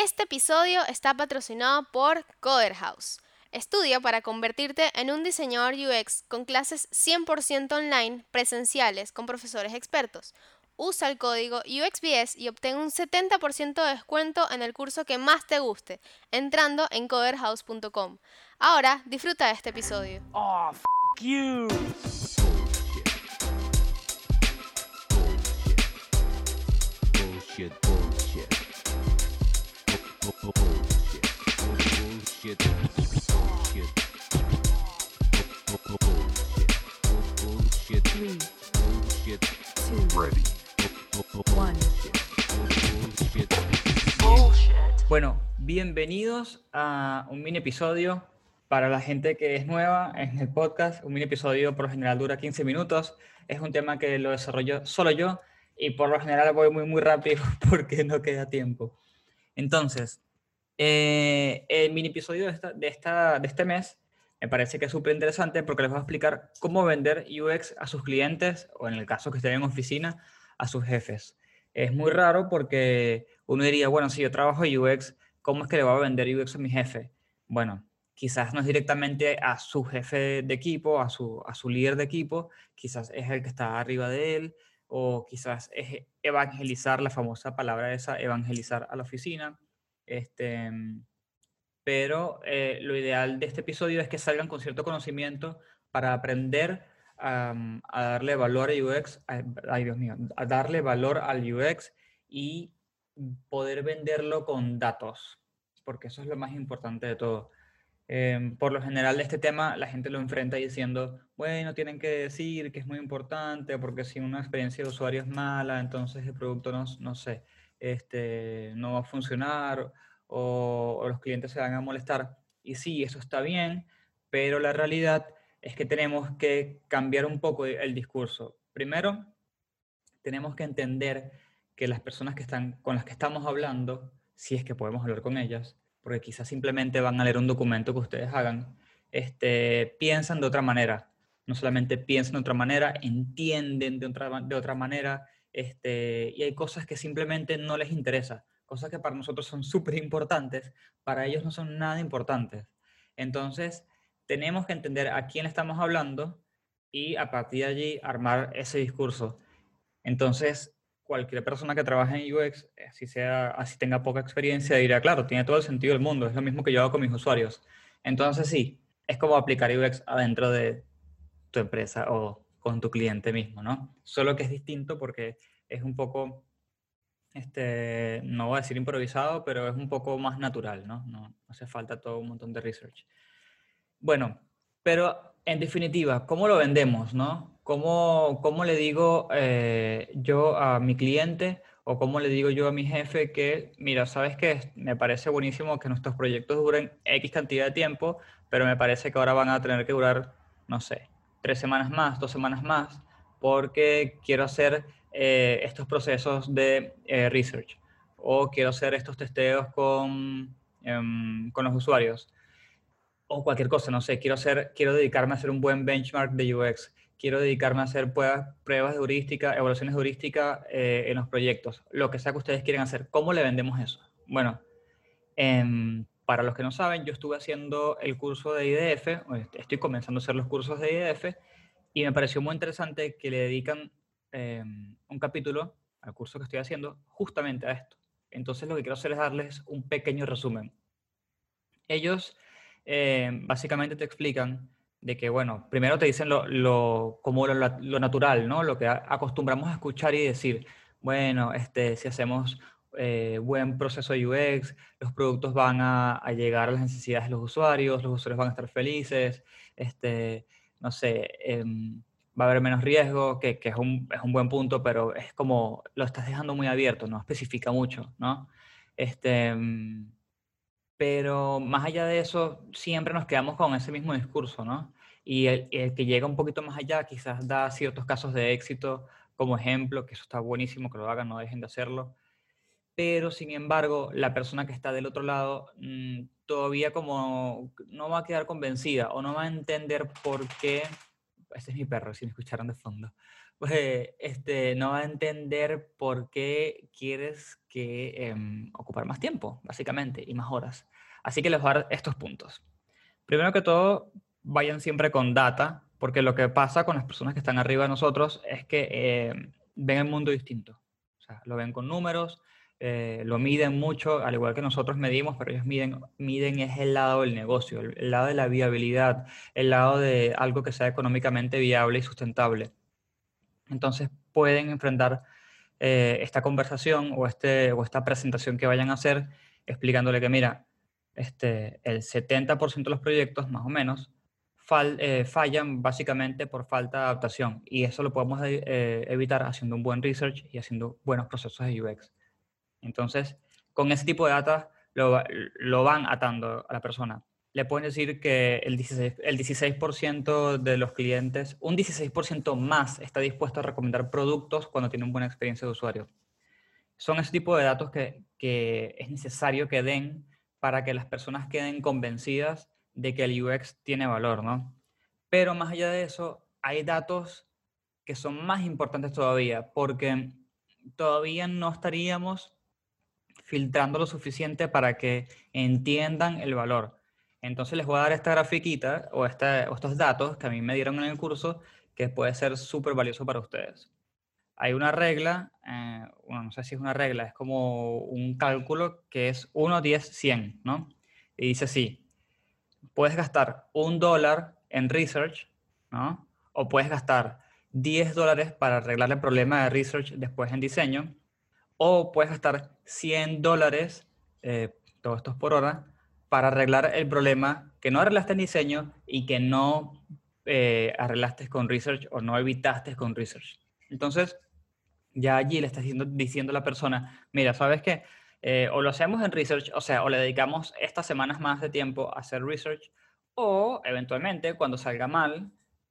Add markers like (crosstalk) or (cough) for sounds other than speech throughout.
Este episodio está patrocinado por Coder House. Estudia para convertirte en un diseñador UX con clases 100% online, presenciales, con profesores expertos. Usa el código UXBS y obtén un 70% de descuento en el curso que más te guste, entrando en coderhouse.com. Ahora, disfruta de este episodio. Oh, f you. Bullshit, bullshit. Bueno, bienvenidos a un mini episodio para la gente que es nueva en el podcast. Un mini episodio por lo general dura 15 minutos. Es un tema que lo desarrollo solo yo y por lo general voy muy, muy rápido (laughs) porque no queda tiempo. Entonces, eh, el mini episodio de, esta, de, esta, de este mes me parece que es súper interesante porque les voy a explicar cómo vender UX a sus clientes o en el caso que estén en oficina, a sus jefes. Es muy raro porque uno diría, bueno, si yo trabajo UX, ¿cómo es que le voy a vender UX a mi jefe? Bueno, quizás no es directamente a su jefe de equipo, a su, a su líder de equipo, quizás es el que está arriba de él, o quizás es evangelizar, la famosa palabra esa, evangelizar a la oficina. Este, pero eh, lo ideal de este episodio es que salgan con cierto conocimiento para aprender a darle valor a UX, ay Dios mío, a darle valor al UX y poder venderlo con datos, porque eso es lo más importante de todo. Em, por lo general, este tema la gente lo enfrenta diciendo, bueno, tienen que decir que es muy importante, porque si una experiencia de usuario es mala, entonces el producto no, no sé, este, no va a funcionar o, los clientes se van a molestar. Y sí, eso está bien, pero la realidad es que tenemos que cambiar un poco el discurso. Primero, tenemos que entender que las personas que están, con las que estamos hablando, si es que podemos hablar con ellas, porque quizás simplemente van a leer un documento que ustedes hagan, este, piensan de otra manera. No solamente piensan de otra manera, entienden de otra, de otra manera, este, y hay cosas que simplemente no les interesa, cosas que para nosotros son súper importantes, para ellos no son nada importantes. Entonces, tenemos que entender a quién estamos hablando y a partir de allí armar ese discurso. Entonces, cualquier persona que trabaje en UX, así, sea, así tenga poca experiencia, dirá, claro, tiene todo el sentido del mundo, es lo mismo que yo hago con mis usuarios. Entonces, sí, es como aplicar UX adentro de tu empresa o con tu cliente mismo, ¿no? Solo que es distinto porque es un poco, este, no voy a decir improvisado, pero es un poco más natural, ¿no? No hace falta todo un montón de research. Bueno, pero en definitiva, ¿cómo lo vendemos, no? ¿Cómo, cómo le digo eh, yo a mi cliente o cómo le digo yo a mi jefe que, mira, sabes que me parece buenísimo que nuestros proyectos duren X cantidad de tiempo, pero me parece que ahora van a tener que durar, no sé, tres semanas más, dos semanas más, porque quiero hacer eh, estos procesos de eh, research o quiero hacer estos testeos con, em, con los usuarios o cualquier cosa, no sé, quiero, hacer, quiero dedicarme a hacer un buen benchmark de UX, quiero dedicarme a hacer pruebas, pruebas de heurística, evaluaciones de eh, en los proyectos, lo que sea que ustedes quieren hacer. ¿Cómo le vendemos eso? Bueno, em, para los que no saben, yo estuve haciendo el curso de IDF, estoy comenzando a hacer los cursos de IDF, y me pareció muy interesante que le dedican em, un capítulo al curso que estoy haciendo justamente a esto. Entonces lo que quiero hacer es darles un pequeño resumen. Ellos eh, básicamente te explican de que, bueno, primero te dicen lo, como lo, lo natural, ¿no? Lo que acostumbramos a escuchar y decir, bueno, este, si hacemos eh, buen proceso de UX, los productos van a, llegar a las necesidades de los usuarios, los usuarios van a estar felices, este, no sé, em, va a haber menos riesgo, que, que es, un, es un buen punto, pero es como lo estás dejando muy abierto, no especifica mucho, ¿no? Este, mm, pero más allá de eso, siempre nos quedamos con ese mismo discurso, ¿no? Y el, el que llega un poquito más allá quizás da ciertos casos de éxito como ejemplo, que eso está buenísimo, que lo hagan, no dejen de hacerlo. Pero, sin embargo, la persona que está del otro lado mm, todavía como no va a quedar convencida o no va a entender por qué, este es mi perro, si me escucharon de fondo, (laughs) pues este, no va a entender por qué quieres que em, ocupar más tiempo, básicamente, y más horas. Así que les voy a dar estos puntos. Primero que todo, vayan siempre con data, porque lo que pasa con las personas que están arriba de nosotros es que eh, ven el mundo distinto. O sea, lo ven con números, eh, lo miden mucho, al igual que nosotros medimos, pero ellos miden, miden es el lado del negocio, el, lado de la viabilidad, el lado de algo que sea económicamente viable y sustentable. Entonces pueden enfrentar eh, esta conversación o, este, o esta presentación que vayan a hacer explicándole que, mira, este, el 70% de los proyectos, más o menos, eh, fallan básicamente por falta de adaptación. Y eso lo podemos evitar haciendo un buen research y haciendo buenos procesos de UX. Entonces, con ese tipo de data lo, lo van atando a la persona. Le pueden decir que el 16%, el 16% de los clientes, un 16% más está dispuesto a recomendar productos cuando tiene una buena experiencia de usuario. Son ese tipo de datos que, que es necesario que den para que las personas queden convencidas de que el UX tiene valor, ¿no? Pero más allá de eso, hay datos que son más importantes todavía, porque todavía no estaríamos filtrando lo suficiente para que entiendan el valor. Entonces les voy a dar esta grafiquita o, esta- estos datos que a mí me dieron en el curso que puede ser súper valioso para ustedes. Hay una regla, eh, no sé si es una regla, es como un cálculo que es 1, 10, 100, ¿no? Y dice así, puedes gastar un dólar en research, ¿no? O puedes gastar 10 dólares para arreglar el problema de research después en diseño, o puedes gastar 100 dólares, eh, todo esto es por hora, para arreglar el problema que no arreglaste en diseño y que no eh, arreglaste con research o no evitaste con research. Entonces, ya allí le estás diciendo, diciendo a la persona, mira, ¿sabes qué? Eh, o lo hacemos en research, o sea, o le dedicamos estas semanas más de tiempo a hacer research, o eventualmente cuando salga mal,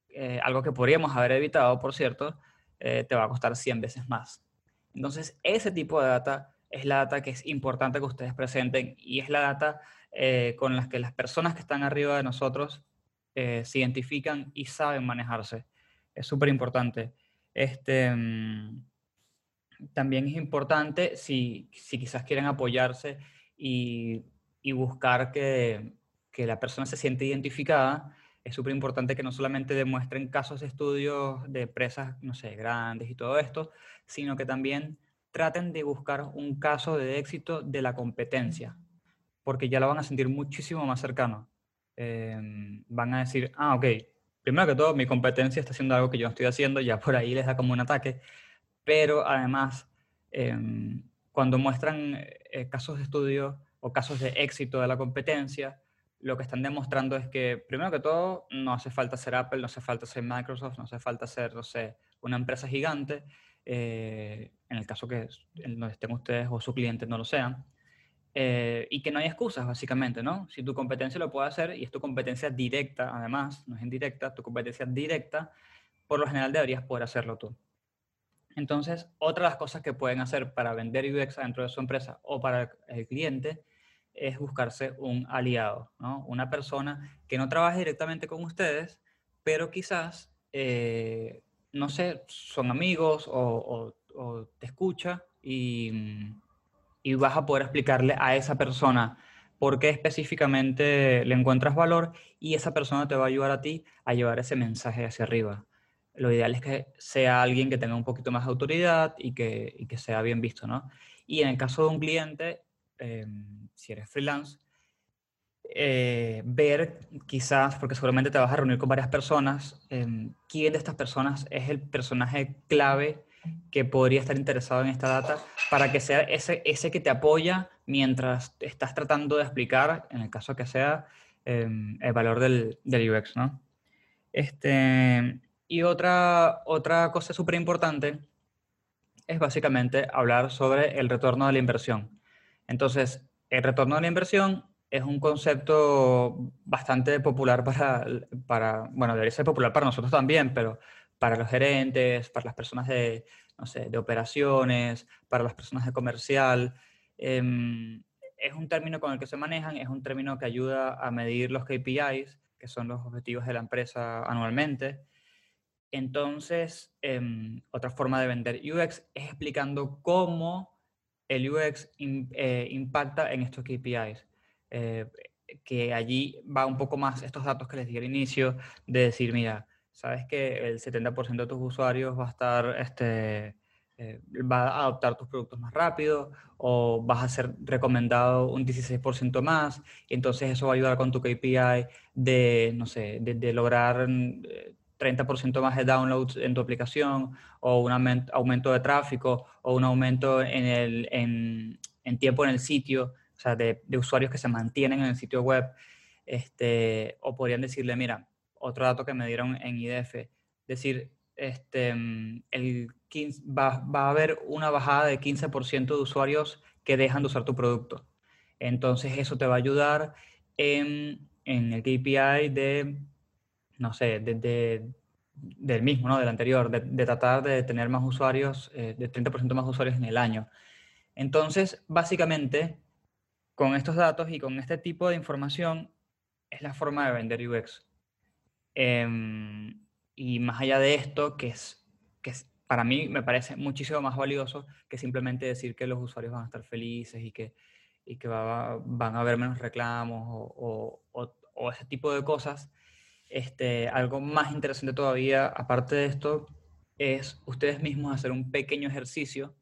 eh, algo que podríamos haber evitado, por cierto, eh, te va a costar 100 veces más. Entonces, ese tipo de data es la data que es importante que ustedes presenten y es la data eh, con la que las personas que están arriba de nosotros eh, se identifican y saben manejarse. Es súper importante. Este, mm, también es importante si, si quizás quieren apoyarse y, y buscar que, que la persona se siente identificada, es súper importante que no solamente demuestren casos de estudios de empresas, no sé, grandes y todo esto, sino que también traten de buscar un caso de éxito de la competencia, porque ya lo van a sentir muchísimo más cercano. Em, van a decir, ah, ok, primero que todo, mi competencia está haciendo algo que yo no estoy haciendo, ya por ahí les da como un ataque, pero además, em, cuando muestran eh, casos de estudio o casos de éxito de la competencia, lo que están demostrando es que, primero que todo, no hace falta ser Apple, no hace falta ser Microsoft, no hace falta ser, no sé, una empresa gigante, eh, en el caso que estén ustedes o su cliente no lo sean, eh, y que no hay excusas, básicamente, ¿no? Si tu competencia lo puede hacer y es tu competencia directa, además, no es indirecta, tu competencia directa, por lo general deberías poder hacerlo tú. Entonces, otra de las cosas que pueden hacer para vender UX dentro de su empresa o para el cliente es buscarse un aliado, ¿no? Una persona que no trabaje directamente con ustedes, pero quizás, eh, no sé, son amigos o, o- te escucha y, y vas a poder explicarle a esa persona por qué específicamente le encuentras valor y esa persona te va a ayudar a ti a llevar ese mensaje hacia arriba. Lo ideal es que sea alguien que tenga un poquito más de autoridad y que, y que sea bien visto, ¿no? Y en el caso de un cliente, em, si eres freelance, eh, ver quizás, porque seguramente te vas a reunir con varias personas, em, quién de estas personas es el personaje clave que podría estar interesado en esta data para que sea ese, ese que te apoya mientras estás tratando de explicar, en el caso que sea, em, el valor del, del UX, ¿no? Este, y otra, otra cosa súper importante es básicamente hablar sobre el retorno de la inversión. Entonces, el retorno de la inversión es un concepto bastante popular para, bueno, debería ser popular para nosotros también, pero para los gerentes, para las personas de, no sé, de operaciones, para las personas de comercial. em, es un término con el que se manejan, es un término que ayuda a medir los KPIs, que son los objetivos de la empresa anualmente. Entonces, em, otra forma de vender UX es explicando cómo el UX eh, impacta en estos KPIs. Eh, que allí va un poco más estos datos que les di al inicio, de decir, mira, sabes que el 70% de tus usuarios va a estar, este, eh, va a adoptar tus productos más rápido o vas a ser recomendado un 16% más, entonces eso va a ayudar con tu KPI de, no sé, de, lograr 30% más de downloads en tu aplicación o un aument- aumento de tráfico o un aumento en, el, en, tiempo en el sitio, o sea, de, de usuarios que se mantienen en el sitio web. Este, o podrían decirle, mira, otro dato que me dieron en IDF, decir, este, mm, el 15 va, va a haber una bajada de 15% de usuarios que dejan de usar tu producto. Entonces eso te va a ayudar en, en el KPI de, no sé, de, de- del mismo, ¿no? Del anterior, de, de tratar de tener más usuarios, eh, de 30% más usuarios en el año. Entonces, básicamente, con estos datos y con este tipo de información, es la forma de vender UX. Em, y más allá de esto, que es, que es- para mí me parece muchísimo más valioso que simplemente decir que los usuarios van a estar felices y que, y que va- van a haber menos reclamos o, o- o- o ese tipo de cosas. Este, algo más interesante todavía, aparte de esto, es ustedes mismos hacer un pequeño ejercicio.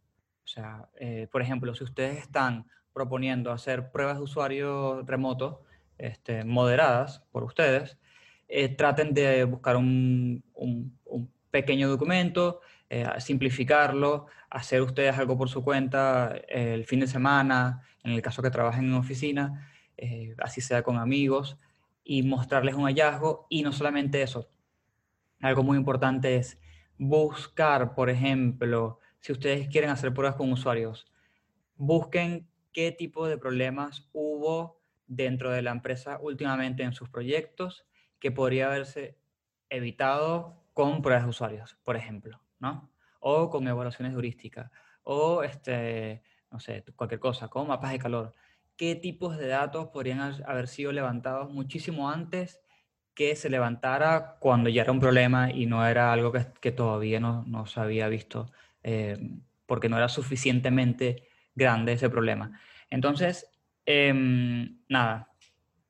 O sea, eh, por ejemplo, si ustedes están proponiendo hacer pruebas de usuario remoto este, moderadas por ustedes, eh, traten de buscar un, pequeño documento, eh, simplificarlo, hacer ustedes algo por su cuenta el fin de semana, en el caso que trabajen en oficina, así sea con amigos, y mostrarles un hallazgo. Y no solamente eso, algo muy importante es buscar, por ejemplo, si ustedes quieren hacer pruebas con usuarios, busquen qué tipo de problemas hubo dentro de la empresa últimamente en sus proyectos que podría haberse evitado con pruebas de usuarios, por ejemplo, ¿no? O con evaluaciones heurísticas, o este, no sé, cualquier cosa, con mapas de calor. ¿Qué tipos de datos podrían ha- haber sido levantados muchísimo antes que se levantara cuando ya era un problema y no era algo que, que todavía no, no se había visto eh, porque no era suficientemente grande ese problema? Entonces, em, nada,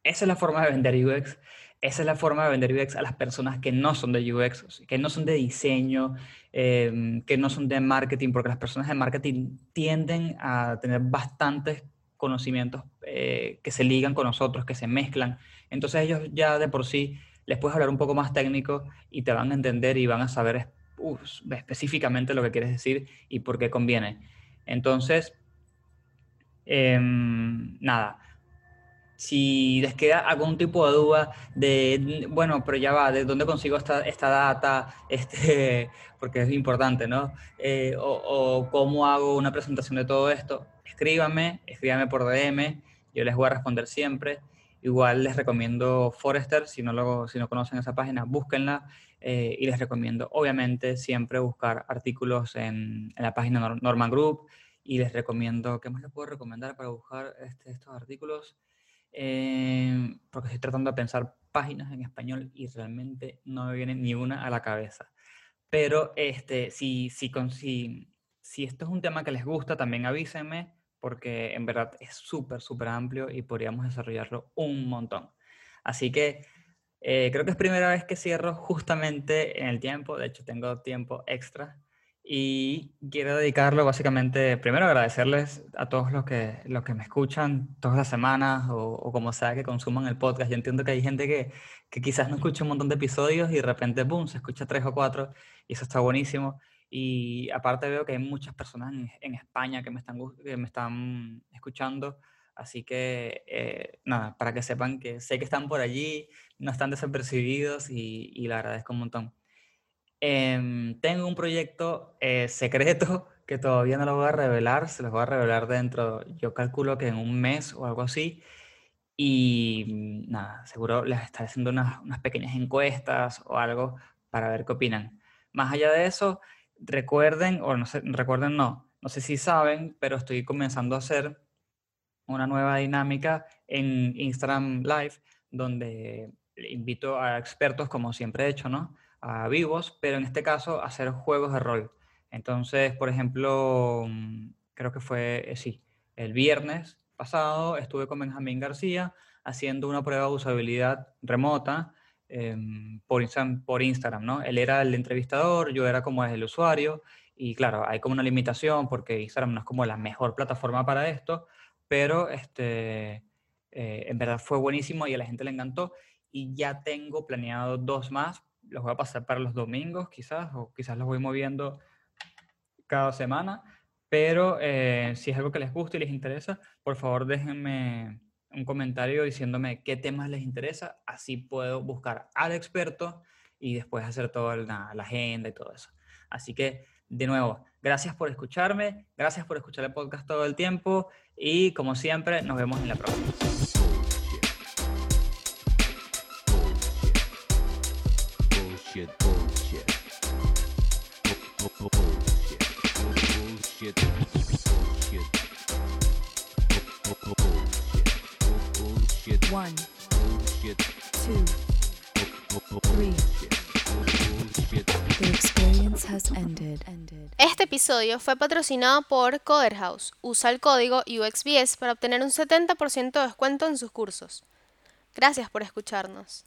esa es la forma de vender UX. Esa es la forma de vender UX a las personas que no son de UX, que no son de diseño, em, que no son de marketing, porque las personas de marketing tienden a tener bastantes conocimientos eh, que se ligan con nosotros, que se mezclan. Entonces ellos ya de por sí les puedes hablar un poco más técnico y te van a entender y van a saber específicamente lo que quieres decir y por qué conviene. Entonces, em, nada, si les queda algún tipo de duda de, bueno, pero ya va, ¿de dónde consigo esta, esta data? (laughs) Este, porque es importante, ¿no? Eh, o, cómo hago una presentación de todo esto, escríbanme, escríbanme por DM, yo les voy a responder siempre. Igual les recomiendo Forrester, si no, lo, si no conocen esa página, búsquenla. eh, y les recomiendo, obviamente, siempre buscar artículos en, en la página Nor- Norman Group. Y les recomiendo, ¿qué más les puedo recomendar para buscar este, estos artículos? Eh, porque estoy tratando de pensar páginas en español y realmente no me viene ni una a la cabeza. Pero este, si, si, con- si, si esto es un tema que les gusta, también avísenme, porque en verdad es súper, súper amplio y podríamos desarrollarlo un montón. Así que eh, creo que es primera vez que cierro justamente en el tiempo, de hecho tengo tiempo extra y quiero dedicarlo básicamente, primero agradecerles a todos los que, los que me escuchan todas las semanas o, o como sea que consuman el podcast. Yo entiendo que hay gente que, que quizás no escucha un montón de episodios y de repente, boom, se escucha tres o cuatro y eso está buenísimo. Y aparte veo que hay muchas personas en, España que me están, que me están escuchando. Así que, eh, nada, para que sepan que sé que están por allí, no están desapercibidos y, y le agradezco un montón. Em, tengo un proyecto eh, secreto (laughs) que todavía no lo voy a revelar, se los voy a revelar dentro, yo calculo que en un mes o algo así. Y mm, nada, seguro les estaré haciendo unas, unas pequeñas encuestas o algo para ver qué opinan. Más allá de eso, recuerden, o no sé, recuerden no, no sé si saben, pero estoy comenzando a hacer una nueva dinámica en Instagram Live, donde invito a expertos, como siempre he hecho, ¿no? Vivos, pero en este caso hacer juegos de rol. Entonces, por ejemplo, mm, creo que fue, eh, sí, el viernes pasado estuve con Benjamín García haciendo una prueba de usabilidad remota em, por Instagram, ¿no? Él era el entrevistador, yo era como el usuario, y claro, hay como una limitación porque Instagram no es como la mejor plataforma para esto, pero este, eh, en verdad fue buenísimo y a la gente le encantó, y ya tengo planeado dos más, los voy a pasar para los domingos quizás, o quizás los voy moviendo cada semana, pero eh, si es algo que les gusta y les interesa, por favor déjenme un comentario diciéndome qué temas les interesa, así puedo buscar al experto y después hacer toda la, la agenda y todo eso. Así que, de nuevo, gracias por escucharme, gracias por escuchar el podcast todo el tiempo y como siempre, nos vemos en la próxima. Bullshit. Bullshit. Bu- bu- Bullshit. Bullshit. Bullshit. Bu- bu- Bullshit. Bullshit. One, Bullshit. two, three. The experience has ended. Este episodio fue patrocinado por Coder House. Usa el código UXBS para obtener un 70% de descuento en sus cursos. Gracias por escucharnos.